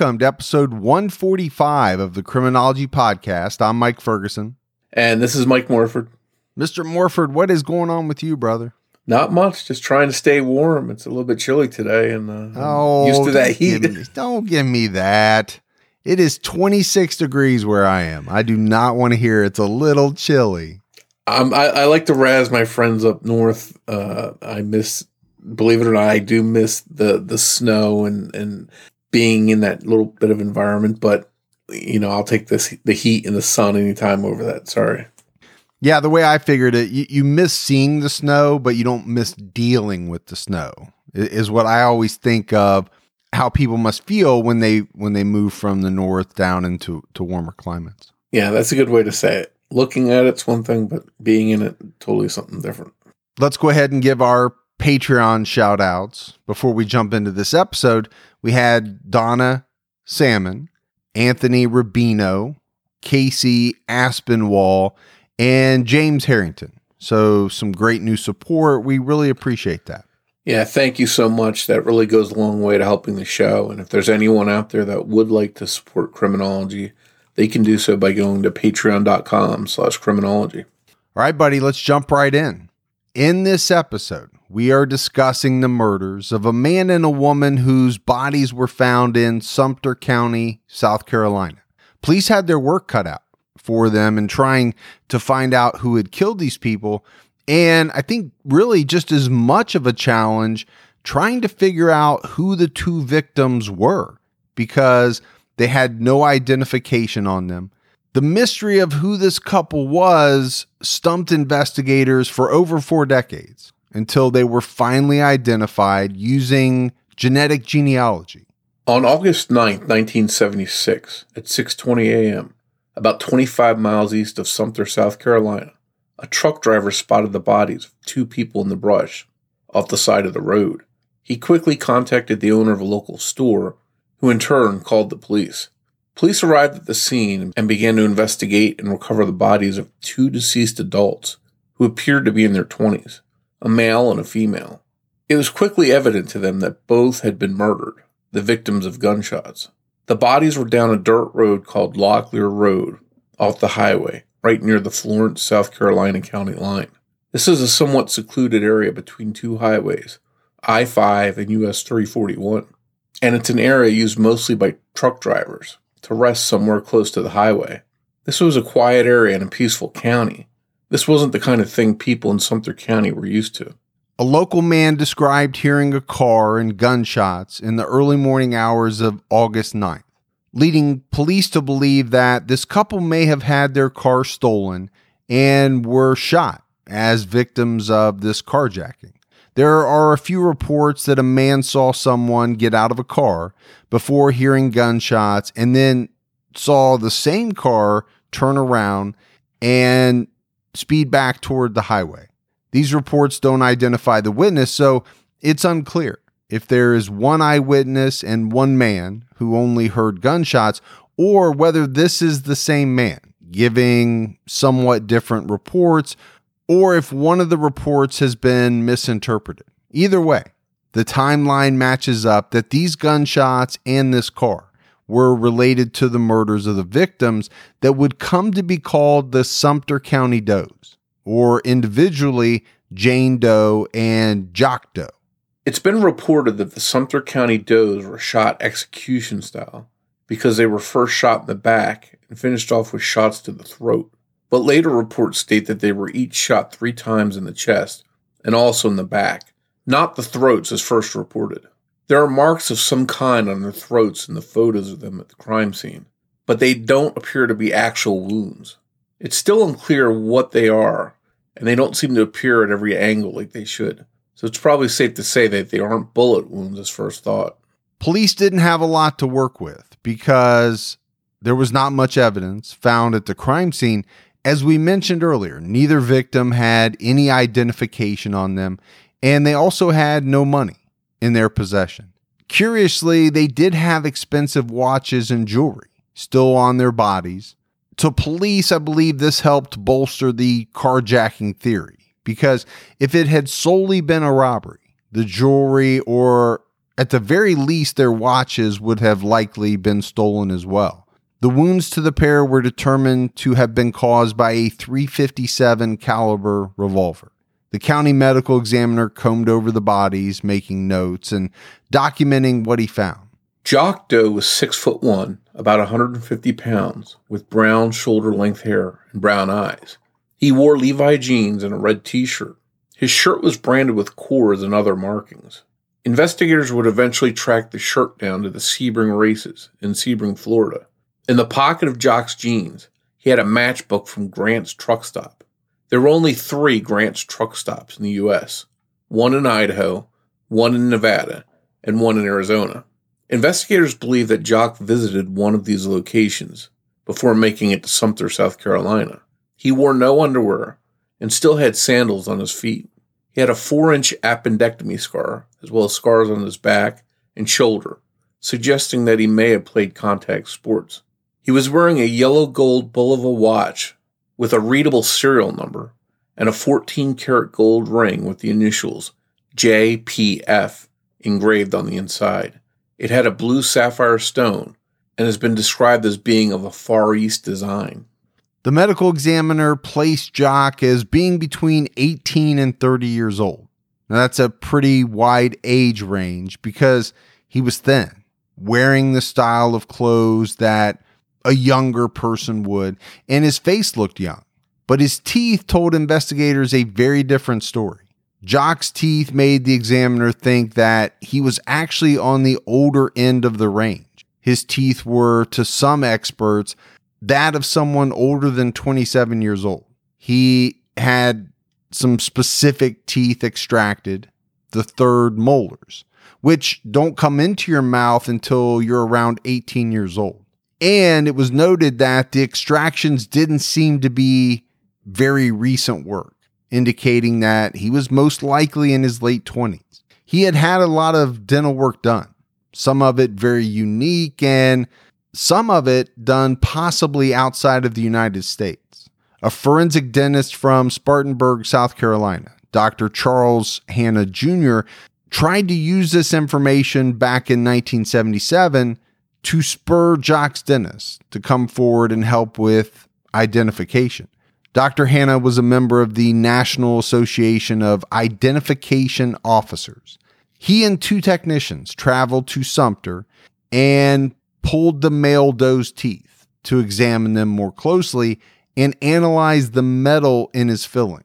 Welcome to episode 145 of the Criminology Podcast. I'm Mike Ferguson. And this is Mike Morford. Mr. Morford, what is going on with you, brother? Not much, just trying to stay warm. It's a little bit chilly today, and uh, Oh, used to that don't heat. give me- don't give me that. It is 26 degrees where I am. I do not want to hear it's a little chilly. Um, I, I like to razz my friends up north. Uh, I miss, believe it or not, I do miss the the snow and and being in that little bit of environment. But you know, I'll take this the heat and the sun anytime over that. Sorry. Yeah, the way I figured it, you, you miss seeing the snow, but you don't miss dealing with the snow. Is what I always think of how people must feel when they when they move from the north down into to warmer climates. Yeah, that's a good way to say it. Looking at it's one thing, but being in it totally something different. let's go ahead and give our Patreon shout outs before we jump into this episode. We had Donna Salmon, Anthony Rubino, Casey Aspinwall, and James Harrington. So, some great new support. We really appreciate that. Yeah, thank you so much. That really goes a long way to helping the show. And if there's anyone out there that would like to support criminology, they can do so by going to patreon.com slash criminology. All right, buddy, let's jump right in. In this episode, we are discussing the murders of a man and a woman whose bodies were found in Sumter County, South Carolina. Police had their work cut out for them in trying to find out who had killed these people. And I think really just as much of a challenge trying to figure out who the two victims were because they had no identification on them. The mystery of who this couple was stumped investigators for over four decades until they were finally identified using genetic genealogy. On August 9th, 1976, at 6:20 a.m., about 25 miles east of Sumter, South Carolina, a truck driver spotted the bodies of two people in the brush off the side of the road. He quickly contacted the owner of a local store, who in turn called the police. Police arrived at the scene and began to investigate and recover the bodies of two deceased adults who appeared to be in their 20s, a male and a female. It was quickly evident to them that both had been murdered, the victims of gunshots. The bodies were down a dirt road called Locklear Road off the highway, right near the Florence, South Carolina county line. This is a somewhat secluded area between two highways, I 5 and US 341, and it's an area used mostly by truck drivers to rest somewhere close to the highway. This was a quiet area in a peaceful county. This wasn't the kind of thing people in Sumter County were used to. A local man described hearing a car and gunshots in the early morning hours of August 9th, leading police to believe that this couple may have had their car stolen and were shot as victims of this carjacking. There are a few reports that a man saw someone get out of a car before hearing gunshots and then saw the same car turn around and speed back toward the highway. These reports don't identify the witness, so it's unclear if there is one eyewitness and one man who only heard gunshots, or whether this is the same man giving somewhat different reports, or if one of the reports has been misinterpreted. Either way, the timeline matches up that these gunshots and this car were related to the murders of the victims that would come to be called the Sumter County Does, or individually Jane Doe and Jock Doe. It's been reported that the Sumter County does were shot execution style because they were first shot in the back and finished off with shots to the throat. But later reports state that they were each shot three times in the chest and also in the back, not the throats as first reported. There are marks of some kind on their throats in the photos of them at the crime scene, but they don't appear to be actual wounds. It's still unclear what they are, and they don't seem to appear at every angle like they should. So it's probably safe to say that they aren't bullet wounds as first thought. Police didn't have a lot to work with because there was not much evidence found at the crime scene. As we mentioned earlier, neither victim had any identification on them, and they also had no money in their possession. Curiously, they did have expensive watches and jewelry still on their bodies. To police, I believe this helped bolster the carjacking theory because if it had solely been a robbery, the jewelry or at the very least their watches would have likely been stolen as well. The wounds to the pair were determined to have been caused by a 357 caliber revolver. The county medical examiner combed over the bodies, making notes and documenting what he found. Jock Doe was six foot one, about 150 pounds, with brown shoulder length hair and brown eyes. He wore Levi jeans and a red t shirt. His shirt was branded with Coors and other markings. Investigators would eventually track the shirt down to the Sebring races in Sebring, Florida. In the pocket of Jock's jeans, he had a matchbook from Grant's truck stop. There were only three Grant's truck stops in the U.S. one in Idaho, one in Nevada, and one in Arizona. Investigators believe that Jock visited one of these locations before making it to Sumter, South Carolina. He wore no underwear and still had sandals on his feet. He had a four inch appendectomy scar, as well as scars on his back and shoulder, suggesting that he may have played contact sports. He was wearing a yellow gold Bulova watch with a readable serial number and a 14 karat gold ring with the initials JPF engraved on the inside. It had a blue sapphire stone and has been described as being of a Far East design. The medical examiner placed Jock as being between 18 and 30 years old. Now, that's a pretty wide age range because he was thin, wearing the style of clothes that a younger person would, and his face looked young. But his teeth told investigators a very different story. Jock's teeth made the examiner think that he was actually on the older end of the range. His teeth were, to some experts, that of someone older than 27 years old. He had some specific teeth extracted, the third molars, which don't come into your mouth until you're around 18 years old. And it was noted that the extractions didn't seem to be very recent work, indicating that he was most likely in his late 20s. He had had a lot of dental work done, some of it very unique, and some of it done possibly outside of the United States. A forensic dentist from Spartanburg, South Carolina, Dr. Charles Hanna Jr., tried to use this information back in 1977 to spur Jock's dentist to come forward and help with identification. Dr. Hanna was a member of the National Association of Identification Officers. He and two technicians traveled to Sumter and pulled the male doe's teeth to examine them more closely and analyze the metal in his fillings.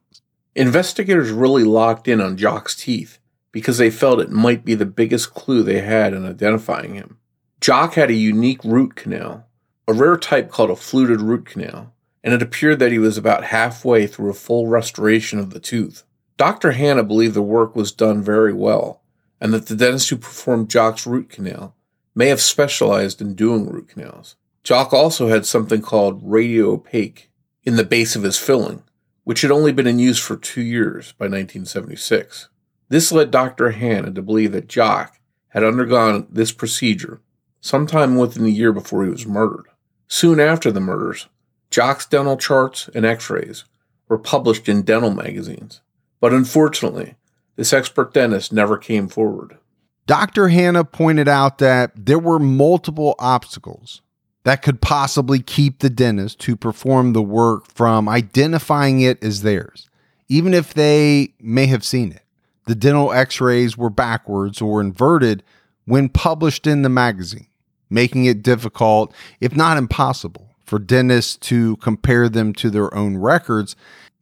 Investigators really locked in on Jock's teeth because they felt it might be the biggest clue they had in identifying him. Jock had a unique root canal, a rare type called a fluted root canal, and it appeared that he was about halfway through a full restoration of the tooth. Dr. Hanna believed the work was done very well, and that the dentist who performed Jock's root canal may have specialized in doing root canals. Jock also had something called radio opaque in the base of his filling, which had only been in use for two years by 1976. This led Dr. Hanna to believe that Jock had undergone this procedure sometime within the year before he was murdered. Soon after the murders, Jock's dental charts and x rays were published in dental magazines. But unfortunately, this expert dentist never came forward. Dr. Hanna pointed out that there were multiple obstacles that could possibly keep the dentist who performed the work from identifying it as theirs, even if they may have seen it. The dental x rays were backwards or inverted when published in the magazine making it difficult, if not impossible, for dentists to compare them to their own records,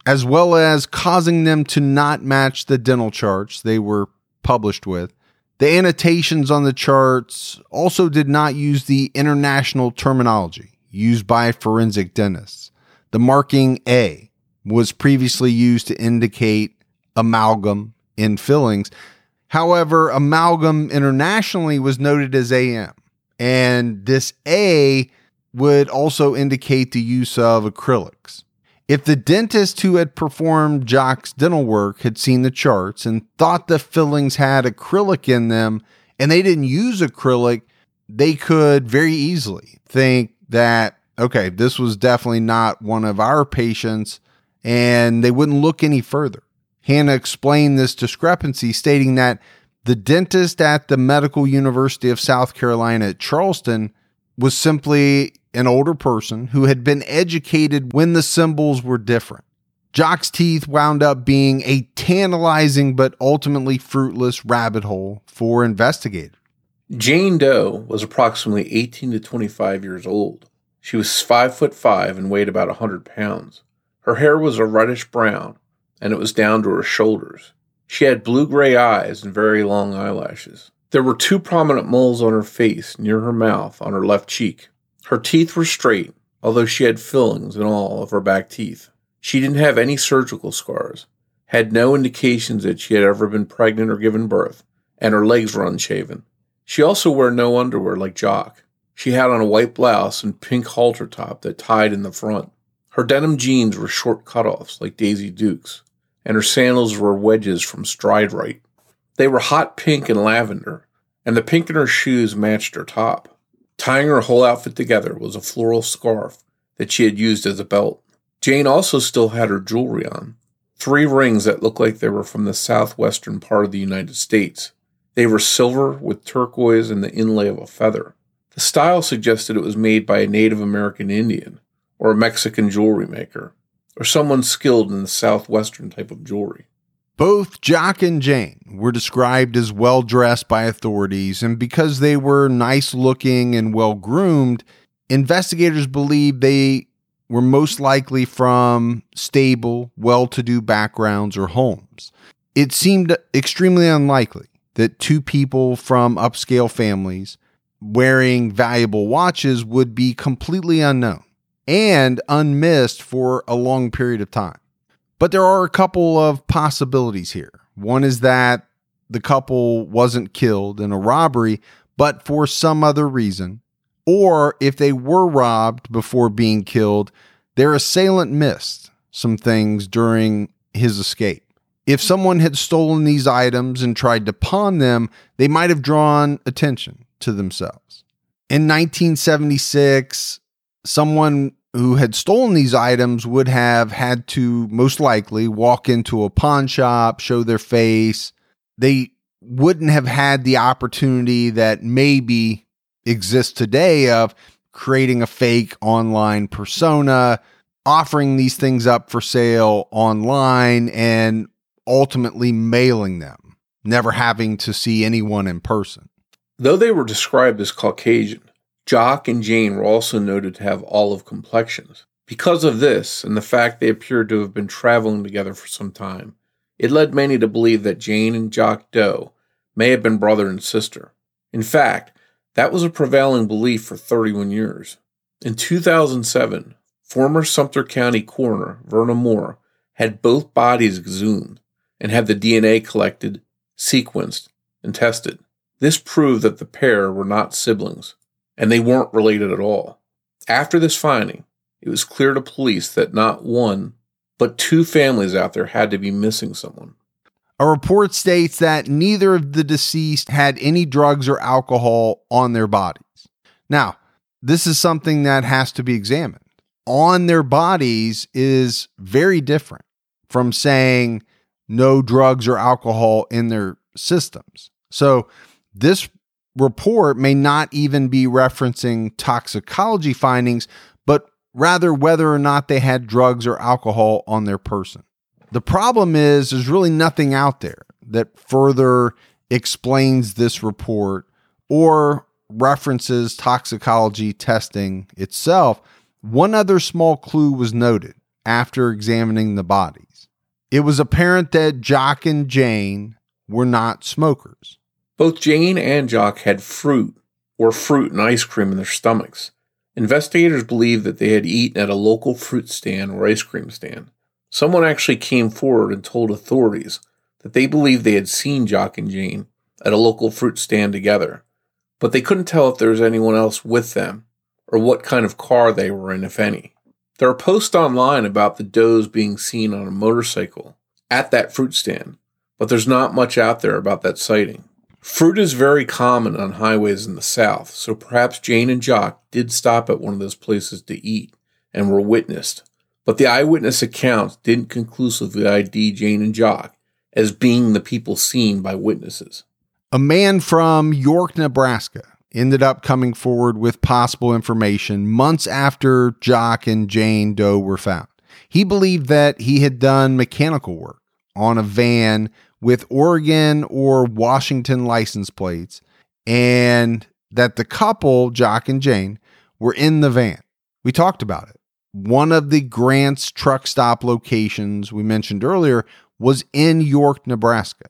as well as causing them to not match the dental charts they were published with. The annotations on the charts also did not use the international terminology used by forensic dentists. The marking A was previously used to indicate amalgam in fillings. However, amalgam internationally was noted as AM, and this A would also indicate the use of acrylics. If the dentist who had performed Jock's dental work had seen the charts and thought the fillings had acrylic in them and they didn't use acrylic, they could very easily think that, okay, this was definitely not one of our patients and they wouldn't look any further. Hanna explained this discrepancy, stating that the dentist at the Medical University of South Carolina at Charleston was simply an older person who had been educated when the symbols were different. Jock's teeth wound up being a tantalizing but ultimately fruitless rabbit hole for investigators. Jane Doe was approximately 18 to 25 years old. She was 5 foot 5 and weighed about a 100 pounds. Her hair was a reddish brown and it was down to her shoulders. She had blue gray eyes and very long eyelashes. There were two prominent moles on her face near her mouth on her left cheek. Her teeth were straight, although she had fillings in all of her back teeth. She didn't have any surgical scars, had no indications that she had ever been pregnant or given birth, and her legs were unshaven. She also wore no underwear like Jock. She had on a white blouse and pink halter top that tied in the front. Her denim jeans were short cutoffs like Daisy Duke's, and her sandals were wedges from Stride Rite. They were hot pink and lavender, and the pink in her shoes matched her top. Tying her whole outfit together was a floral scarf that she had used as a belt. Jane also still had her jewelry on three rings that looked like they were from the southwestern part of the United States. They were silver with turquoise and the inlay of a feather. The style suggested it was made by a Native American Indian or a Mexican jewelry maker or someone skilled in the southwestern type of jewelry. Both Jock and Jane were described as well dressed by authorities, and because they were nice looking and well groomed, investigators believed they were most likely from stable, well to do backgrounds or homes. It seemed extremely unlikely that two people from upscale families wearing valuable watches would be completely unknown and unmissed for a long period of time. But there are a couple of possibilities here. One is that the couple wasn't killed in a robbery, but for some other reason. Or if they were robbed before being killed, their assailant missed some things during his escape. If someone had stolen these items and tried to pawn them, they might have drawn attention to themselves. In 1976, someone who had stolen these items would have had to most likely walk into a pawn shop, show their face. They wouldn't have had the opportunity that maybe exists today of creating a fake online persona, offering these things up for sale online, and ultimately mailing them, never having to see anyone in person. Though they were described as Caucasian, Jock and Jane were also noted to have olive complexions. Because of this, and the fact they appeared to have been traveling together for some time, it led many to believe that Jane and Jock Doe may have been brother and sister. In fact, that was a prevailing belief for 31 years. In 2007, former Sumter County coroner Verna Moore had both bodies exhumed and had the DNA collected, sequenced, and tested. This proved that the pair were not siblings and they weren't related at all. After this finding, it was clear to police that not one, but two families out there had to be missing someone. A report states that neither of the deceased had any drugs or alcohol on their bodies. Now, this is something that has to be examined. On their bodies is very different from saying no drugs or alcohol in their systems. So, this report may not even be referencing toxicology findings, but rather whether or not they had drugs or alcohol on their person. The problem is there's really nothing out there that further explains this report or references toxicology testing itself. One other small clue was noted after examining the bodies. It was apparent that Jock and Jane were not smokers. Both Jane and Jock had fruit or fruit and ice cream in their stomachs. Investigators believe that they had eaten at a local fruit stand or ice cream stand. Someone actually came forward and told authorities that they believed they had seen Jock and Jane at a local fruit stand together, but they couldn't tell if there was anyone else with them or what kind of car they were in, if any. There are posts online about the does being seen on a motorcycle at that fruit stand, but there's not much out there about that sighting. Fruit is very common on highways in the South, so perhaps Jane and Jock did stop at one of those places to eat and were witnessed. But the eyewitness accounts didn't conclusively ID Jane and Jock as being the people seen by witnesses. A man from York, Nebraska ended up coming forward with possible information months after Jock and Jane Doe were found. He believed that he had done mechanical work on a van with Oregon or Washington license plates, and that the couple, Jock and Jane, were in the van. We talked about it. One of the Grant's truck stop locations we mentioned earlier was in York, Nebraska.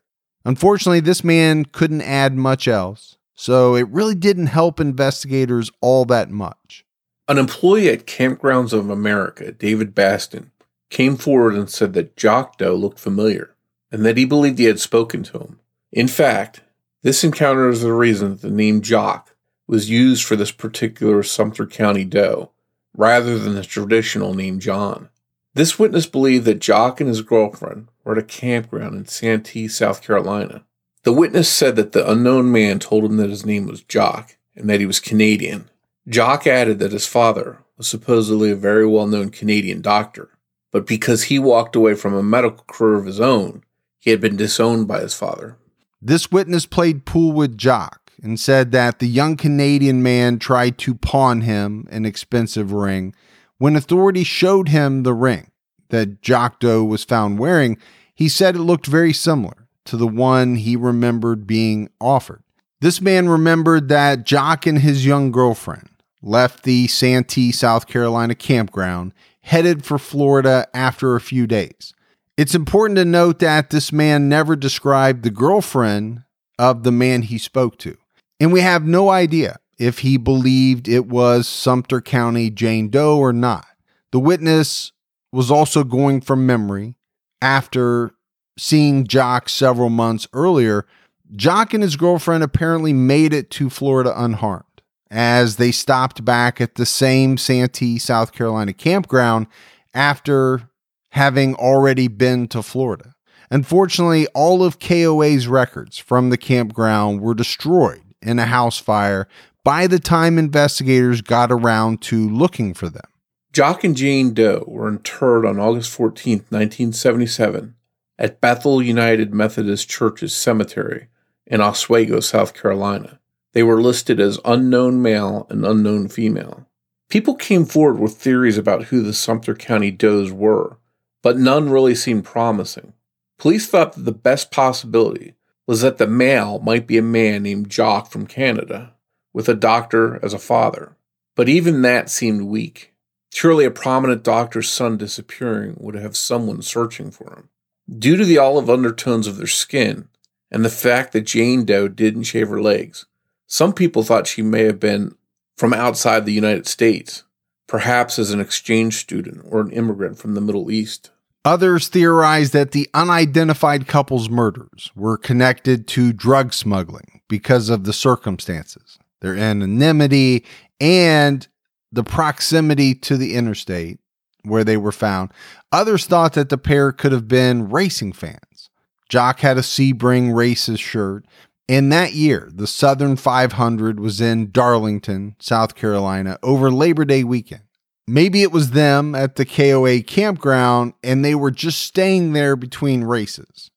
Unfortunately, this man couldn't add much else, so it really didn't help investigators all that much. An employee at Kampgrounds of America, David Baston, came forward and said that Jock Doe looked familiar and that he believed he had spoken to him. In fact, this encounter is the reason that the name Jock was used for this particular Sumter County doe rather than the traditional name John. This witness believed that Jock and his girlfriend were at a campground in Santee, South Carolina. The witness said that the unknown man told him that his name was Jock and that he was Canadian. Jock added that his father was supposedly a very well known Canadian doctor, but because he walked away from a medical career of his own, he had been disowned by his father. This witness played pool with Jock and said that the young Canadian man tried to pawn him an expensive ring. When authorities showed him the ring that Jock Doe was found wearing, he said it looked very similar to the one he remembered being offered. This man remembered that Jock and his young girlfriend left the Santee, South Carolina campground, headed for Florida after a few days. It's important to note that this man never described the girlfriend of the man he spoke to. And we have no idea if he believed it was Sumter County Jane Doe or not. The witness was also going from memory after seeing Jock several months earlier. Jock and his girlfriend apparently made it to Florida unharmed as they stopped back at the same Santee, South Carolina campground after having already been to Florida. Unfortunately, all of KOA's records from the campground were destroyed in a house fire by the time investigators got around to looking for them. Jock and Jane Doe were interred on August 14, 1977, at Bethel United Methodist Church's cemetery in Oswego, South Carolina. They were listed as unknown male and unknown female. People came forward with theories about who the Sumter County Does were, but none really seemed promising. Police thought that the best possibility was that the male might be a man named Jock from Canada, with a doctor as a father. But even that seemed weak. Surely a prominent doctor's son disappearing would have someone searching for him. Due to the olive undertones of their skin and the fact that Jane Doe didn't shave her legs, some people thought she may have been from outside the United States, perhaps as an exchange student or an immigrant from the Middle East. Others theorized that the unidentified couple's murders were connected to drug smuggling because of the circumstances, their anonymity, and the proximity to the interstate where they were found. Others thought that the pair could have been racing fans. Jock had a Sebring Races shirt. In that year, the Southern 500 was in Darlington, South Carolina, over Labor Day weekend. Maybe it was them at the KOA campground and they were just staying there between races.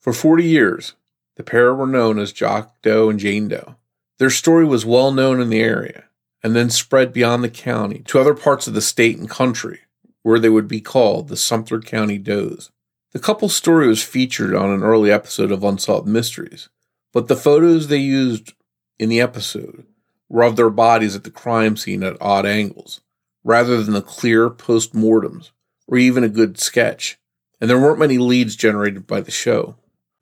For 40 years, the pair were known as Jock Doe and Jane Doe. Their story was well known in the area and then spread beyond the county to other parts of the state and country, where they would be called the Sumter County Does. The couple's story was featured on an early episode of Unsolved Mysteries, but the photos they used in the episode were of their bodies at the crime scene at odd angles rather than the clear post mortems or even a good sketch, and there weren't many leads generated by the show.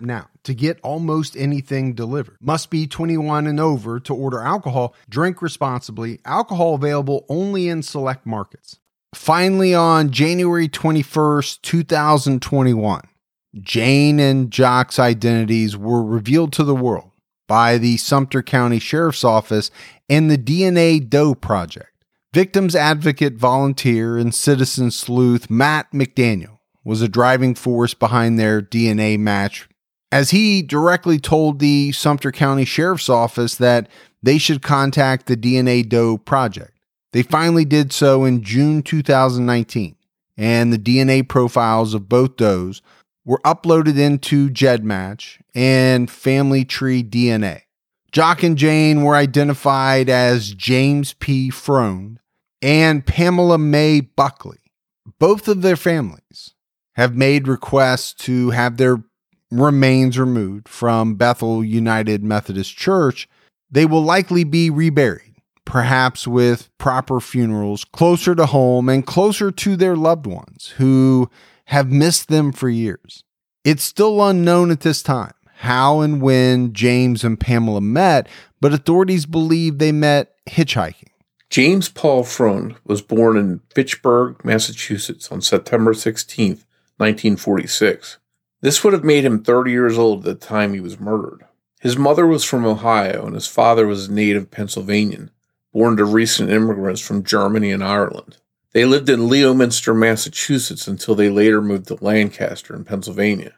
now to get almost anything delivered. Must be 21 and over to order alcohol. Drink responsibly. Alcohol available only in select markets. Finally, on January 21st, 2021, Jane and Jock's identities were revealed to the world by the Sumter County Sheriff's Office and the DNA Doe Project. Victims advocate, volunteer, and citizen sleuth Matt McDaniel was a driving force behind their DNA match as he directly told the Sumter County Sheriff's Office that they should contact the DNA Doe Project. They finally did so in June 2019, and the DNA profiles of both does were uploaded into GEDmatch and Family Tree DNA. Jock and Jane were identified as James P. Freund and Pamela Mae Buckley. Both of their families have made requests to have their remains removed from Bethel United Methodist Church, they will likely be reburied, perhaps with proper funerals closer to home and closer to their loved ones who have missed them for years. It's still unknown at this time how and when James and Pamela met, but authorities believe they met hitchhiking. James Paul Freund was born in Fitchburg, Massachusetts on September 16, 1946. This would have made him 30 years old at the time he was murdered. His mother was from Ohio and his father was a native Pennsylvanian, born to recent immigrants from Germany and Ireland. They lived in Leominster, Massachusetts until they later moved to Lancaster in Pennsylvania.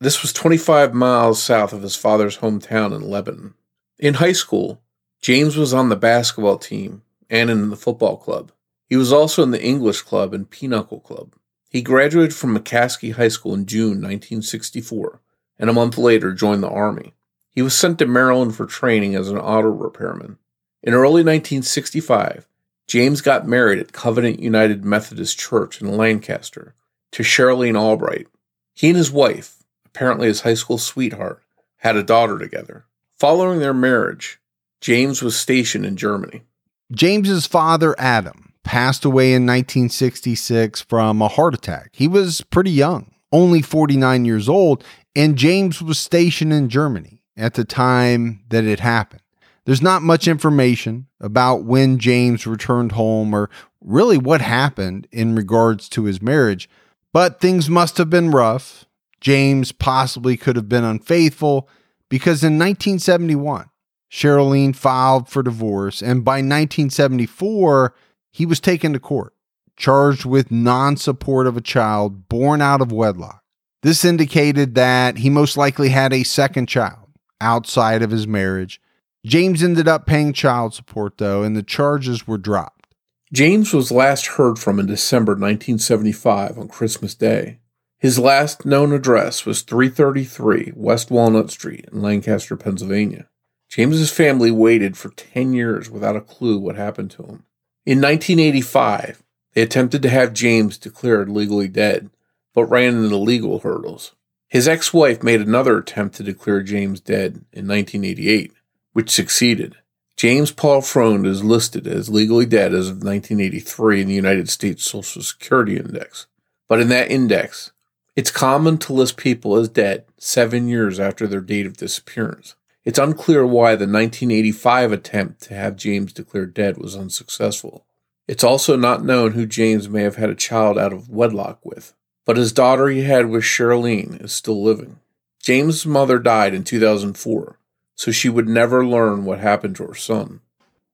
This was 25 miles south of his father's hometown in Lebanon. In high school, James was on the basketball team and in the football club. He was also in the English club and Pinochle club. He graduated from McCaskey High School in June 1964 and a month later joined the Army. He was sent to Maryland for training as an auto repairman. In early 1965, James got married at Covenant United Methodist Church in Lancaster to Charlene Albright. He and his wife, apparently his high school sweetheart, had a daughter together. Following their marriage, James was stationed in Germany. James's father, Adam, passed away in 1966 from a heart attack. He was pretty young, only 49 years old, and James was stationed in Germany at the time that it happened. There's not much information about when James returned home or really what happened in regards to his marriage, but things must have been rough. James possibly could have been unfaithful because in 1971, Charlene filed for divorce, and by 1974, he was taken to court, charged with non support of a child born out of wedlock. This indicated that he most likely had a second child outside of his marriage. James ended up paying child support, though, and the charges were dropped. James was last heard from in December 1975 on Christmas Day. His last known address was 333 West Walnut Street in Lancaster, Pennsylvania. James's family waited for 10 years without a clue what happened to him. In 1985, they attempted to have James declared legally dead, but ran into legal hurdles. His ex wife made another attempt to declare James dead in 1988, which succeeded. James Paul Freund is listed as legally dead as of 1983 in the United States Social Security Index. But in that index, it's common to list people as dead seven years after their date of disappearance. It's unclear why the 1985 attempt to have James declared dead was unsuccessful. It's also not known who James may have had a child out of wedlock with, but his daughter he had with Charlene is still living. James' mother died in 2004, so she would never learn what happened to her son.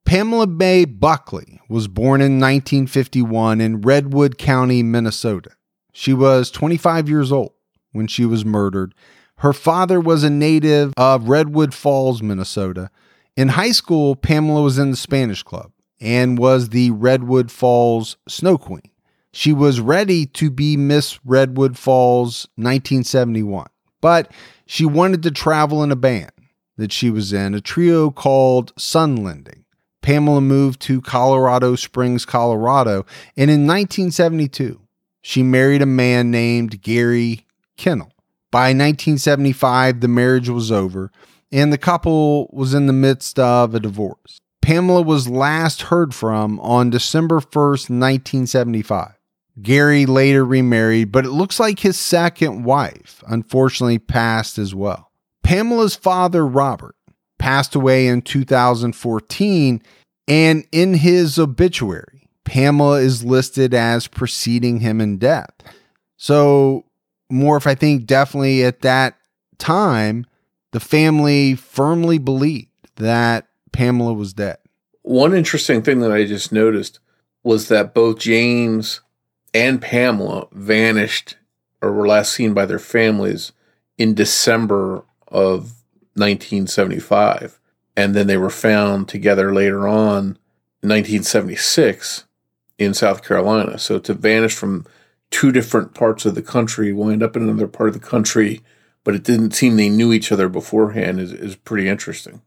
Pamela Mae Buckley was born in 1951 in Redwood County, Minnesota. She was 25 years old when she was murdered. Her father was a native of Redwood Falls, Minnesota. In high school, Pamela was in the Spanish Club and was the Redwood Falls Snow Queen. She was ready to be Miss Redwood Falls 1971, but she wanted to travel in a band that she was in, a trio called Sunlending. Pamela moved to Colorado Springs, Colorado, and in 1972, she married a man named Gary Kennel. By 1975, the marriage was over, and the couple was in the midst of a divorce. Pamela was last heard from on December 1st, 1975. Gary later remarried, but it looks like his second wife unfortunately passed as well. Pamela's father, Robert, passed away in 2014, and in his obituary, Pamela is listed as preceding him in death. So, Morph, I think definitely at that time, the family firmly believed that Pamela was dead. One interesting thing that I just noticed was that both James and Pamela vanished or were last seen by their families in December of 1975. And then they were found together later on in 1976 in South Carolina. So to vanish from two different parts of the country, wind up in another part of the country, but it didn't seem they knew each other beforehand is, is pretty interesting.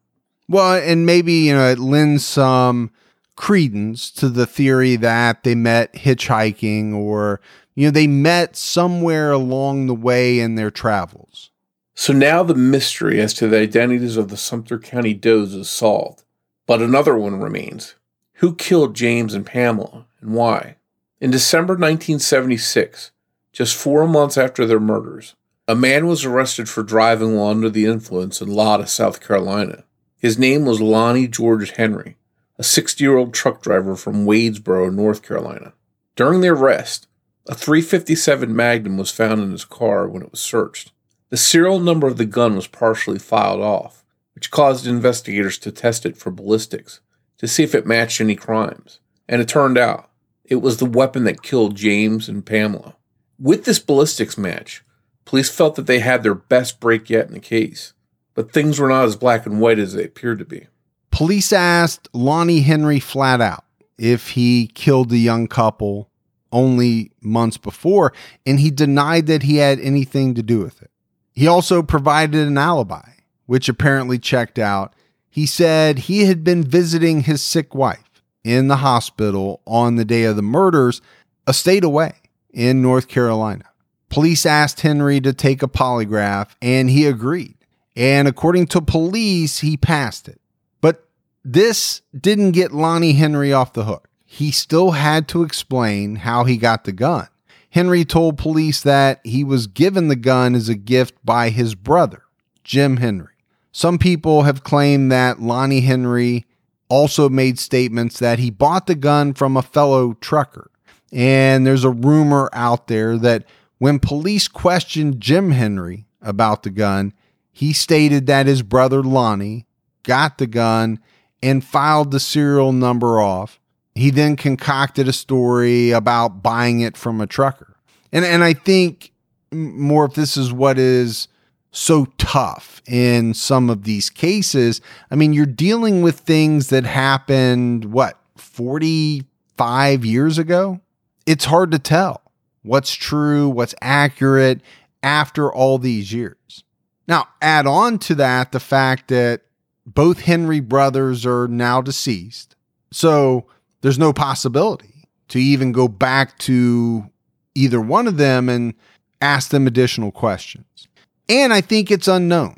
Well, and maybe, you know, it lends some credence to the theory that they met hitchhiking or, you know, they met somewhere along the way in their travels. So now the mystery as to the identities of the Sumter County does is solved. But another one remains. Who killed James and Pamela and why? In December 1976, just four months after their murders, a man was arrested for driving while under the influence in Latta, South Carolina. His name was Lonnie George Henry, a 60 year old truck driver from Wadesboro, North Carolina. During the arrest, a 357 Magnum was found in his car when it was searched. The serial number of the gun was partially filed off, which caused investigators to test it for ballistics to see if it matched any crimes. And it turned out it was the weapon that killed James and Pamela. With this ballistics match, police felt that they had their best break yet in the case, but things were not as black and white as they appeared to be. Police asked Lonnie Henry flat out if he killed the young couple only months before, and he denied that he had anything to do with it. He also provided an alibi, which apparently checked out. He said he had been visiting his sick wife in the hospital on the day of the murders, a state away in North Carolina. Police asked Henry to take a polygraph, and he agreed. And according to police, he passed it. But this didn't get Lonnie Henry off the hook. He still had to explain how he got the gun. Henry told police that he was given the gun as a gift by his brother, Jim Henry. Some people have claimed that Lonnie Henry also made statements that he bought the gun from a fellow trucker. And there's a rumor out there that when police questioned Jim Henry about the gun, he stated that his brother Lonnie got the gun and filed the serial number off he then concocted a story about buying it from a trucker. And and I think more if this is what is so tough in some of these cases. I mean, you're dealing with things that happened what 45 years ago. It's hard to tell what's true, what's accurate after all these years. Now, add on to that the fact that both Henry brothers are now deceased. So, there's no possibility to even go back to either one of them and ask them additional questions. And I think it's unknown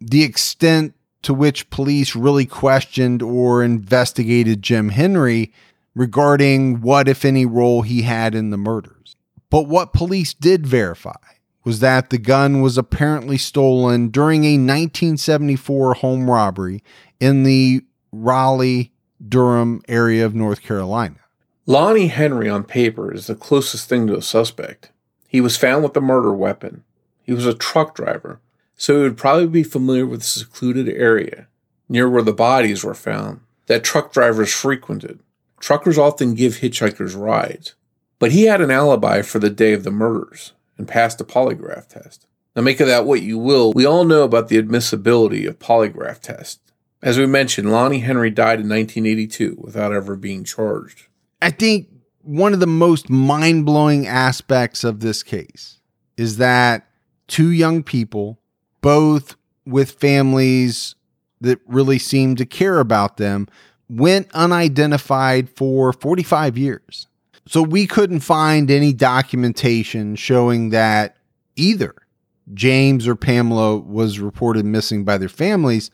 the extent to which police really questioned or investigated Jim Henry regarding what, if any, role he had in the murders. But what police did verify was that the gun was apparently stolen during a 1974 home robbery in the Raleigh Durham area of North Carolina. Lonnie Henry on paper is the closest thing to a suspect. He was found with a murder weapon. He was a truck driver, so he would probably be familiar with the secluded area near where the bodies were found that truck drivers frequented. Truckers often give hitchhikers rides, but he had an alibi for the day of the murders and passed a polygraph test. Now, make of that what you will. We all know about the admissibility of polygraph tests. As we mentioned, Lonnie Henry died in 1982 without ever being charged. I think one of the most mind blowing aspects of this case is that two young people, both with families that really seemed to care about them, went unidentified for 45 years. So we couldn't find any documentation showing that either James or Pamela was reported missing by their families.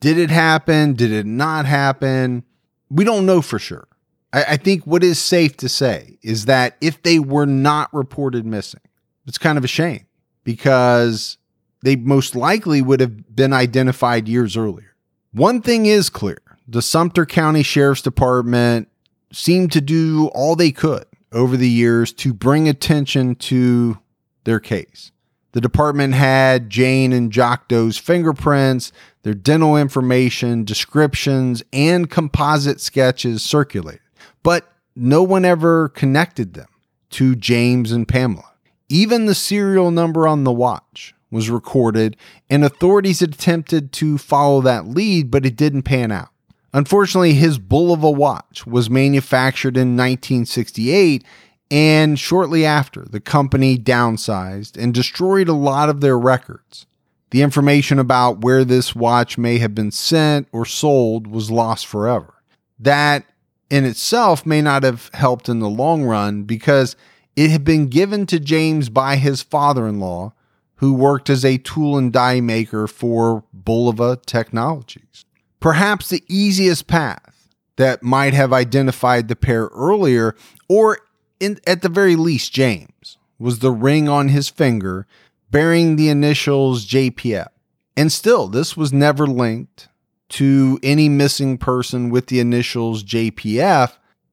Did it happen? Did it not happen? We don't know for sure. I, I, think what is safe to say is that if they were not reported missing, it's kind of a shame because they most likely would have been identified years earlier. One thing is clear the Sumter County Sheriff's Department seemed to do all they could over the years to bring attention to their case. The department had Jane and John Doe's fingerprints, their dental information, descriptions, and composite sketches circulated, but no one ever connected them to James and Pamela. Even the serial number on the watch was recorded, and authorities attempted to follow that lead, but it didn't pan out. Unfortunately, his Bulova watch was manufactured in 1968 and shortly after, the company downsized and destroyed a lot of their records. The information about where this watch may have been sent or sold was lost forever. That in itself may not have helped in the long run because it had been given to James by his father in law, who worked as a tool and die maker for Bulova Technologies. Perhaps the easiest path that might have identified the pair earlier, or in, at the very least, James, was the ring on his finger bearing the initials JPF. And still, this was never linked to any missing person with the initials JPF.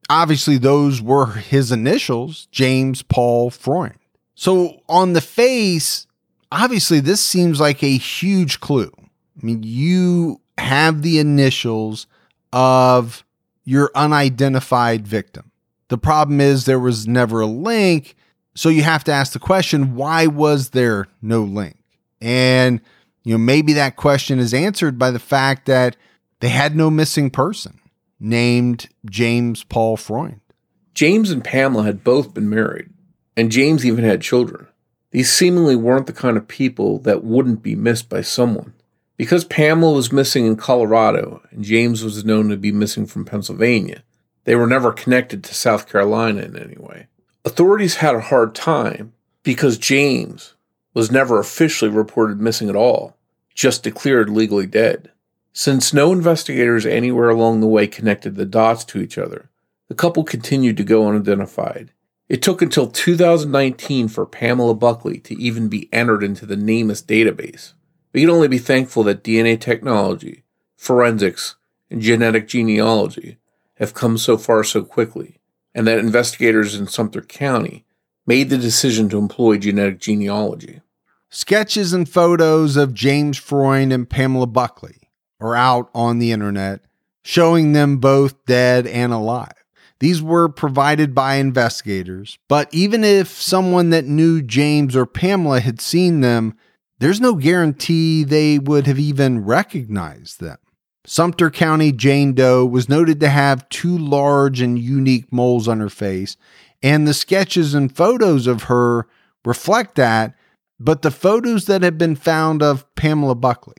Obviously, those were his initials, James Paul Freund. So, on the face, obviously, this seems like a huge clue. I mean, you have the initials of your unidentified victim. The problem is there was never a link. So you have to ask the question why was there no link? And, you know, maybe that question is answered by the fact that they had no missing person named James Paul Freund. James and Pamela had both been married, and James even had children. These seemingly weren't the kind of people that wouldn't be missed by someone. Because Pamela was missing in Colorado and James was known to be missing from Pennsylvania, they were never connected to South Carolina in any way. Authorities had a hard time because James was never officially reported missing at all, just declared legally dead. Since no investigators anywhere along the way connected the dots to each other, the couple continued to go unidentified. It took until 2019 for Pamela Buckley to even be entered into the NamUs database. We can only be thankful that DNA technology, forensics, and genetic genealogy have come so far so quickly, and that investigators in Sumter County made the decision to employ genetic genealogy. Sketches and photos of James Freund and Pamela Buckley are out on the internet, showing them both dead and alive. These were provided by investigators, but even if someone that knew James or Pamela had seen them, there's no guarantee they would have even recognized them. Sumter County Jane Doe was noted to have two large and unique moles on her face, and the sketches and photos of her reflect that, but the photos that have been found of Pamela Buckley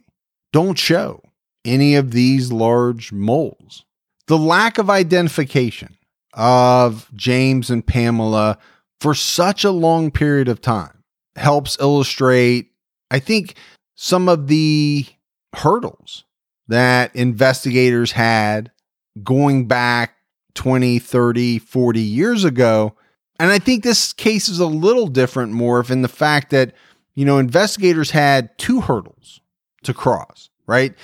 don't show any of these large moles. The lack of identification of James and Pamela for such a long period of time helps illustrate, I think, some of the hurdles that investigators had going back 20, 30, 40 years ago. And I think this case is a little different, Morph, in the fact that, you know, investigators had two hurdles to cross, right?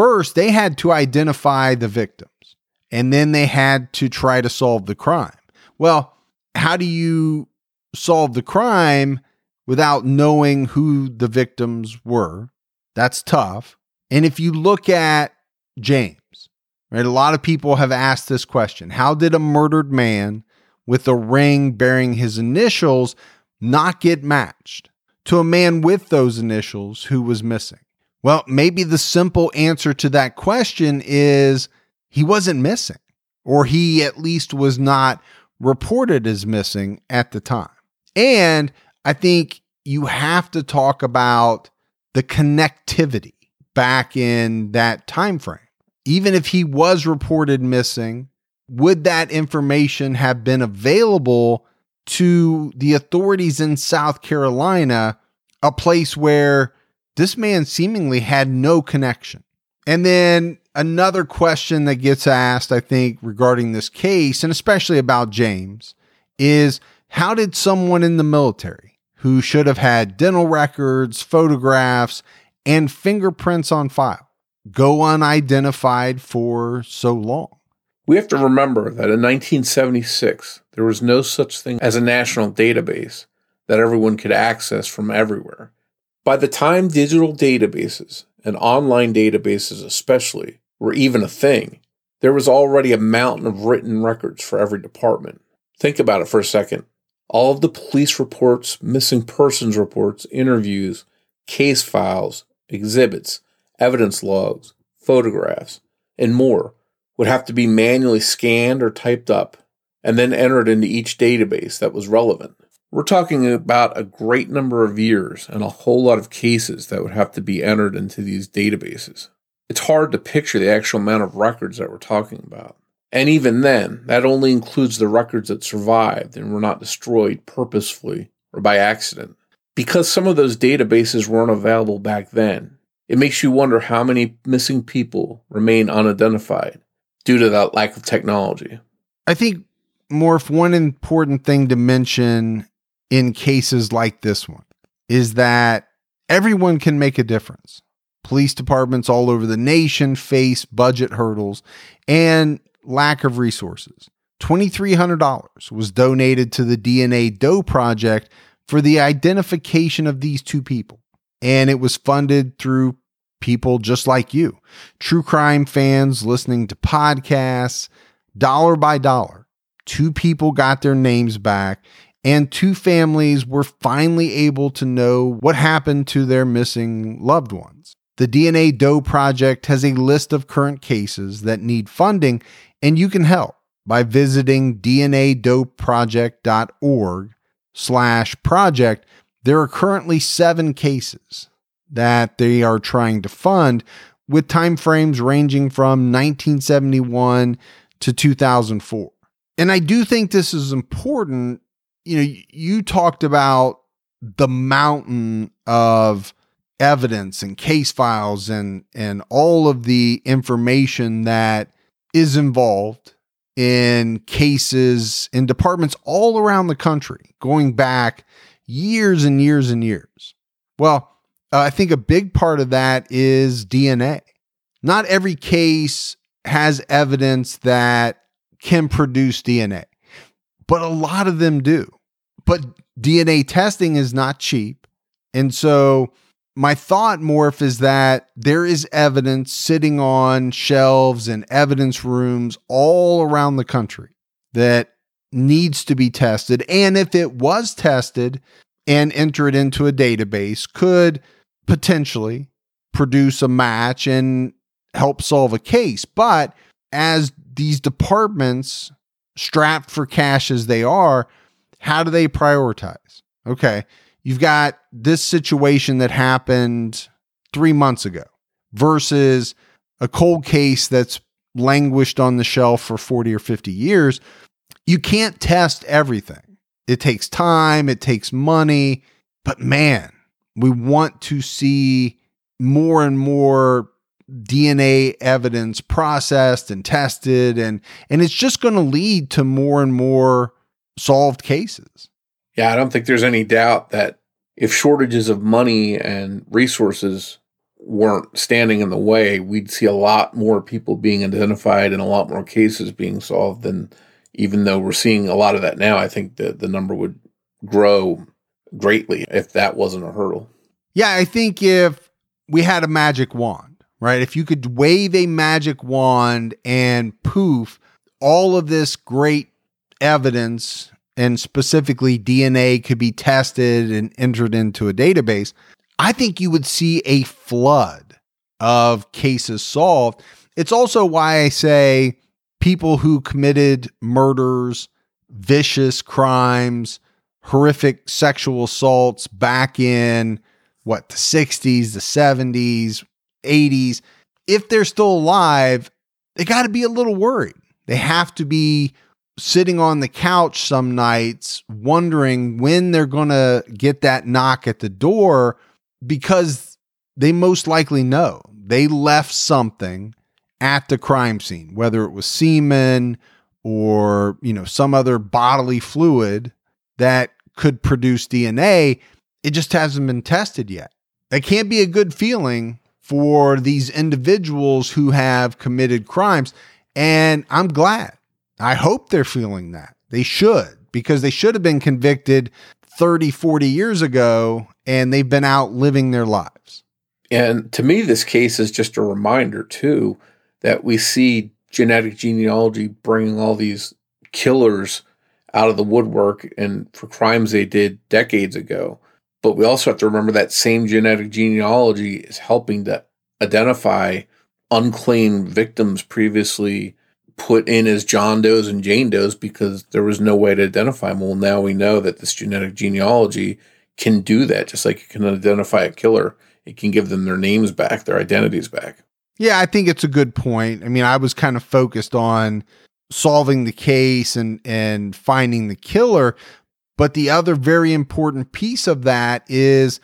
First, they had to identify the victims, and then they had to try to solve the crime. Well, how do you solve the crime without knowing who the victims were. That's tough. And if you look at James, right, a lot of people have asked this question How did a murdered man with a ring bearing his initials not get matched to a man with those initials who was missing? Well, maybe the simple answer to that question is he wasn't missing, or he at least was not reported as missing at the time. And I think you have to talk about the connectivity back in that time frame. Even if he was reported missing, would that information have been available to the authorities in South Carolina, a place where this man seemingly had no connection? And then another question that gets asked, I think, regarding this case, and especially about James, is how did someone in the military who should have had dental records, photographs, and fingerprints on file go unidentified for so long? We have to remember that in 1976, there was no such thing as a national database that everyone could access from everywhere. By the time digital databases and online databases, especially, were even a thing, there was already a mountain of written records for every department. Think about it for a second. All of the police reports, missing persons reports, interviews, case files, exhibits, evidence logs, photographs, and more would have to be manually scanned or typed up and then entered into each database that was relevant. We're talking about a great number of years and a whole lot of cases that would have to be entered into these databases. It's hard to picture the actual amount of records that we're talking about. And even then, that only includes the records that survived and were not destroyed purposefully or by accident. Because some of those databases weren't available back then, it makes you wonder how many missing people remain unidentified due to that lack of technology. I think, Morph, one important thing to mention in cases like this one is that everyone can make a difference. Police departments all over the nation face budget hurdles and lack of resources. $2,300 was donated to the DNA Doe Project for the identification of these two people. And it was funded through people just like you, true crime fans listening to podcasts, dollar by dollar. Two people got their names back and two families were finally able to know what happened to their missing loved ones. The DNA Doe Project has a list of current cases that need funding, and you can help by visiting dnadoeproject.org slash project. There are currently seven cases that they are trying to fund with timeframes ranging from 1971 to 2004. And I do think this is important you know, you talked about the mountain of evidence and case files and and all of the information that is involved in cases in departments all around the country going back years and years and years. Well, uh, I think a big part of that is DNA. Not every case has evidence that can produce DNA but a lot of them do. But DNA testing is not cheap. And so my thought, Morph, is that there is evidence sitting on shelves and evidence rooms all around the country that needs to be tested. And if it was tested and entered into a database, could potentially produce a match and help solve a case. But as these departments strapped for cash as they are, how do they prioritize? Okay, you've got this situation that happened three months ago versus a cold case that's languished on the shelf for 40 or 50 years. You can't test everything. It takes time, it takes money, but man, we want to see more and more DNA evidence processed and tested and and it's just going to lead to more and more solved cases. Yeah, I don't think there's any doubt that if shortages of money and resources weren't standing in the way, we'd see a lot more people being identified and a lot more cases being solved than even though we're seeing a lot of that now, I think that the number would grow greatly if that wasn't a hurdle. Yeah, I think if we had a magic wand, right? If you could wave a magic wand and poof, all of this great evidence and specifically DNA could be tested and entered into a database, I think you would see a flood of cases solved. It's also why I say people who committed murders, vicious crimes, horrific sexual assaults back in what the 60s, the 70s, 80s, if they're still alive, they got to be a little worried. They have to be sitting on the couch some nights wondering when they're going to get that knock at the door because they most likely know they left something at the crime scene, whether it was semen or, you know, some other bodily fluid that could produce DNA. It just hasn't been tested yet. It can't be a good feeling for these individuals who have committed crimes. And I'm glad. I hope they're feeling that. They should, because they should have been convicted 30, 40 years ago and they've been out living their lives. And to me, this case is just a reminder, too, that we see genetic genealogy bringing all these killers out of the woodwork and for crimes they did decades ago. But we also have to remember that same genetic genealogy is helping to identify unclaimed victims previously put in as John Does and Jane Does because there was no way to identify them. Well, now we know that this genetic genealogy can do that, just like it can identify a killer. It can give them their names back, their identities back. Yeah, I think it's a good point. I mean, I was kind of focused on solving the case and and finding the killer, but the other very important piece of that is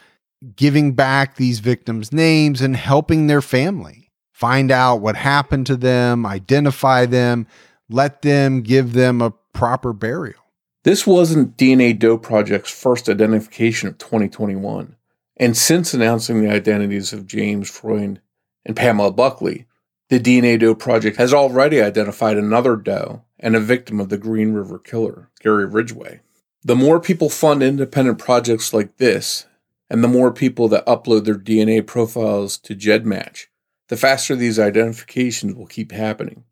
giving back these victims' names and helping their family find out what happened to them, identify them, let them give them a proper burial. This wasn't DNA Doe Project's first identification of 2021. And since announcing the identities of James Freund and Pamela Buckley, the DNA Doe Project has already identified another Doe and a victim of the Green River Killer, Gary Ridgway. The more people fund independent projects like this, and the more people that upload their DNA profiles to GEDmatch, the faster these identifications will keep happening.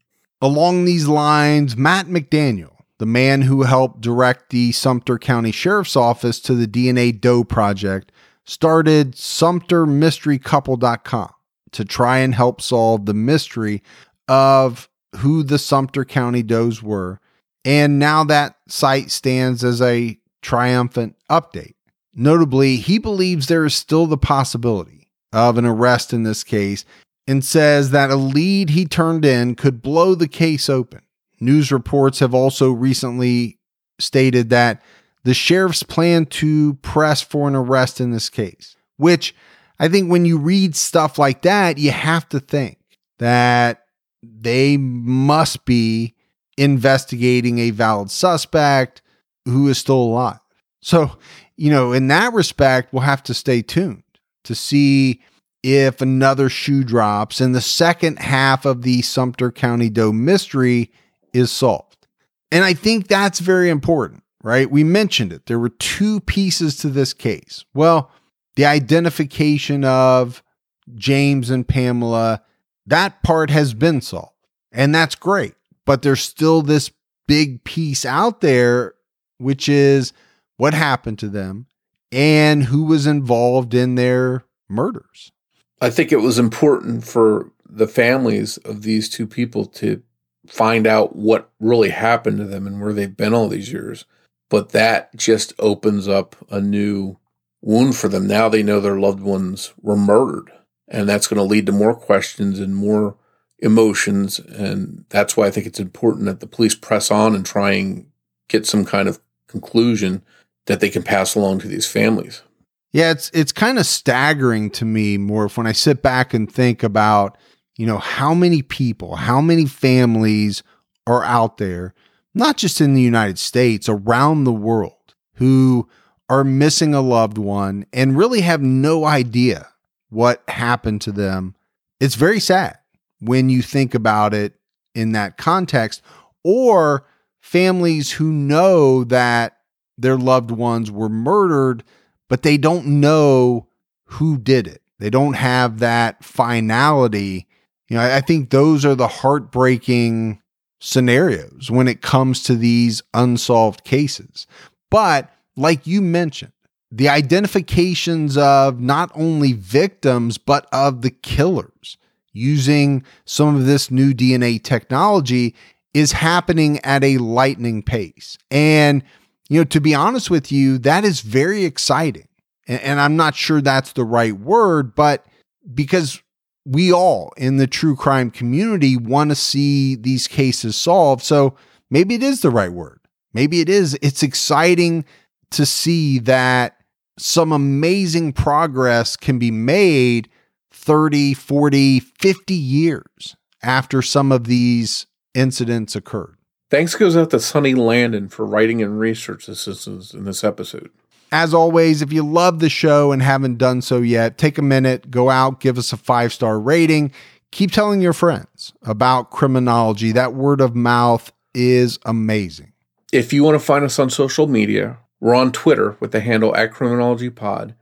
Along these lines, Matt McDaniel, the man who helped direct the Sumter County Sheriff's Office to the DNA Doe Project, started SumterMysteryCouple.com to try and help solve the mystery of who the Sumter County does were. And now that site stands as a triumphant update. Notably, he believes there is still the possibility of an arrest in this case and says that a lead he turned in could blow the case open. News reports have also recently stated that the sheriff's plan to press for an arrest in this case, which I think when you read stuff like that, you have to think that they must be investigating a valid suspect who is still alive. So, you know, in that respect, we'll have to stay tuned to see if another shoe drops and the second half of the Sumter County Doe mystery is solved. And I think that's very important, right? We mentioned it. There were two pieces to this case. Well, the identification of James and Pamela, that part has been solved. And that's great. But there's still this big piece out there, which is what happened to them and who was involved in their murders. I think it was important for the families of these two people to find out what really happened to them and where they've been all these years. But that just opens up a new wound for them. Now they know their loved ones were murdered, and that's going to lead to more questions and more emotions. And that's why I think it's important that the police press on and try and get some kind of conclusion that they can pass along to these families. Yeah, it's it's kind of staggering to me more when I sit back and think about, you know, how many people, how many families are out there, not just in the United States, around the world, who are missing a loved one and really have no idea what happened to them. It's very sad when you think about it in that context, or families who know that their loved ones were murdered, but they don't know who did it. They don't have that finality. You know, I, think those are the heartbreaking scenarios when it comes to these unsolved cases. But like you mentioned, the identifications of not only victims, but of the killers using some of this new DNA technology is happening at a lightning pace. And, you know, to be honest with you, that is very exciting. And, and I'm not sure that's the right word, but because we all in the true crime community want to see these cases solved. So maybe it is the right word. Maybe it is. It's exciting to see that some amazing progress can be made 30, 40, 50 years after some of these incidents occurred. Thanks goes out to Sonny Landon for writing and research assistance in this episode. As always, if you love the show and haven't done so yet, take a minute, go out, give us a five star rating. Keep telling your friends about criminology. That word of mouth is amazing. If you want to find us on social media, we're on Twitter with the handle at Criminology Pod.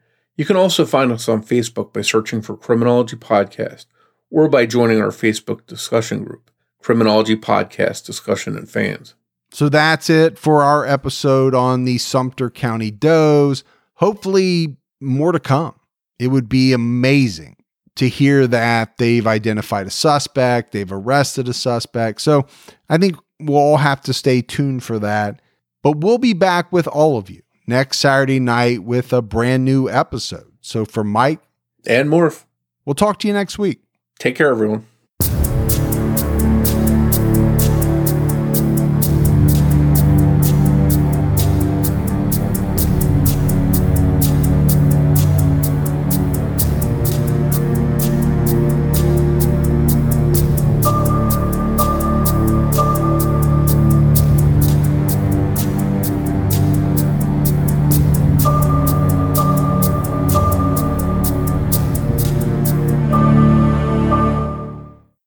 You can also find us on Facebook by searching for Criminology Podcast or by joining our Facebook discussion group, Criminology Podcast Discussion and Fans. So that's it for our episode on the Sumter County Does. Hopefully, more to come. It would be amazing to hear that they've identified a suspect, they've arrested a suspect. So I think we'll all have to stay tuned for that. But we'll be back with all of you next Saturday night with a brand new episode. So for Mike and Morph, we'll talk to you next week. Take care, everyone.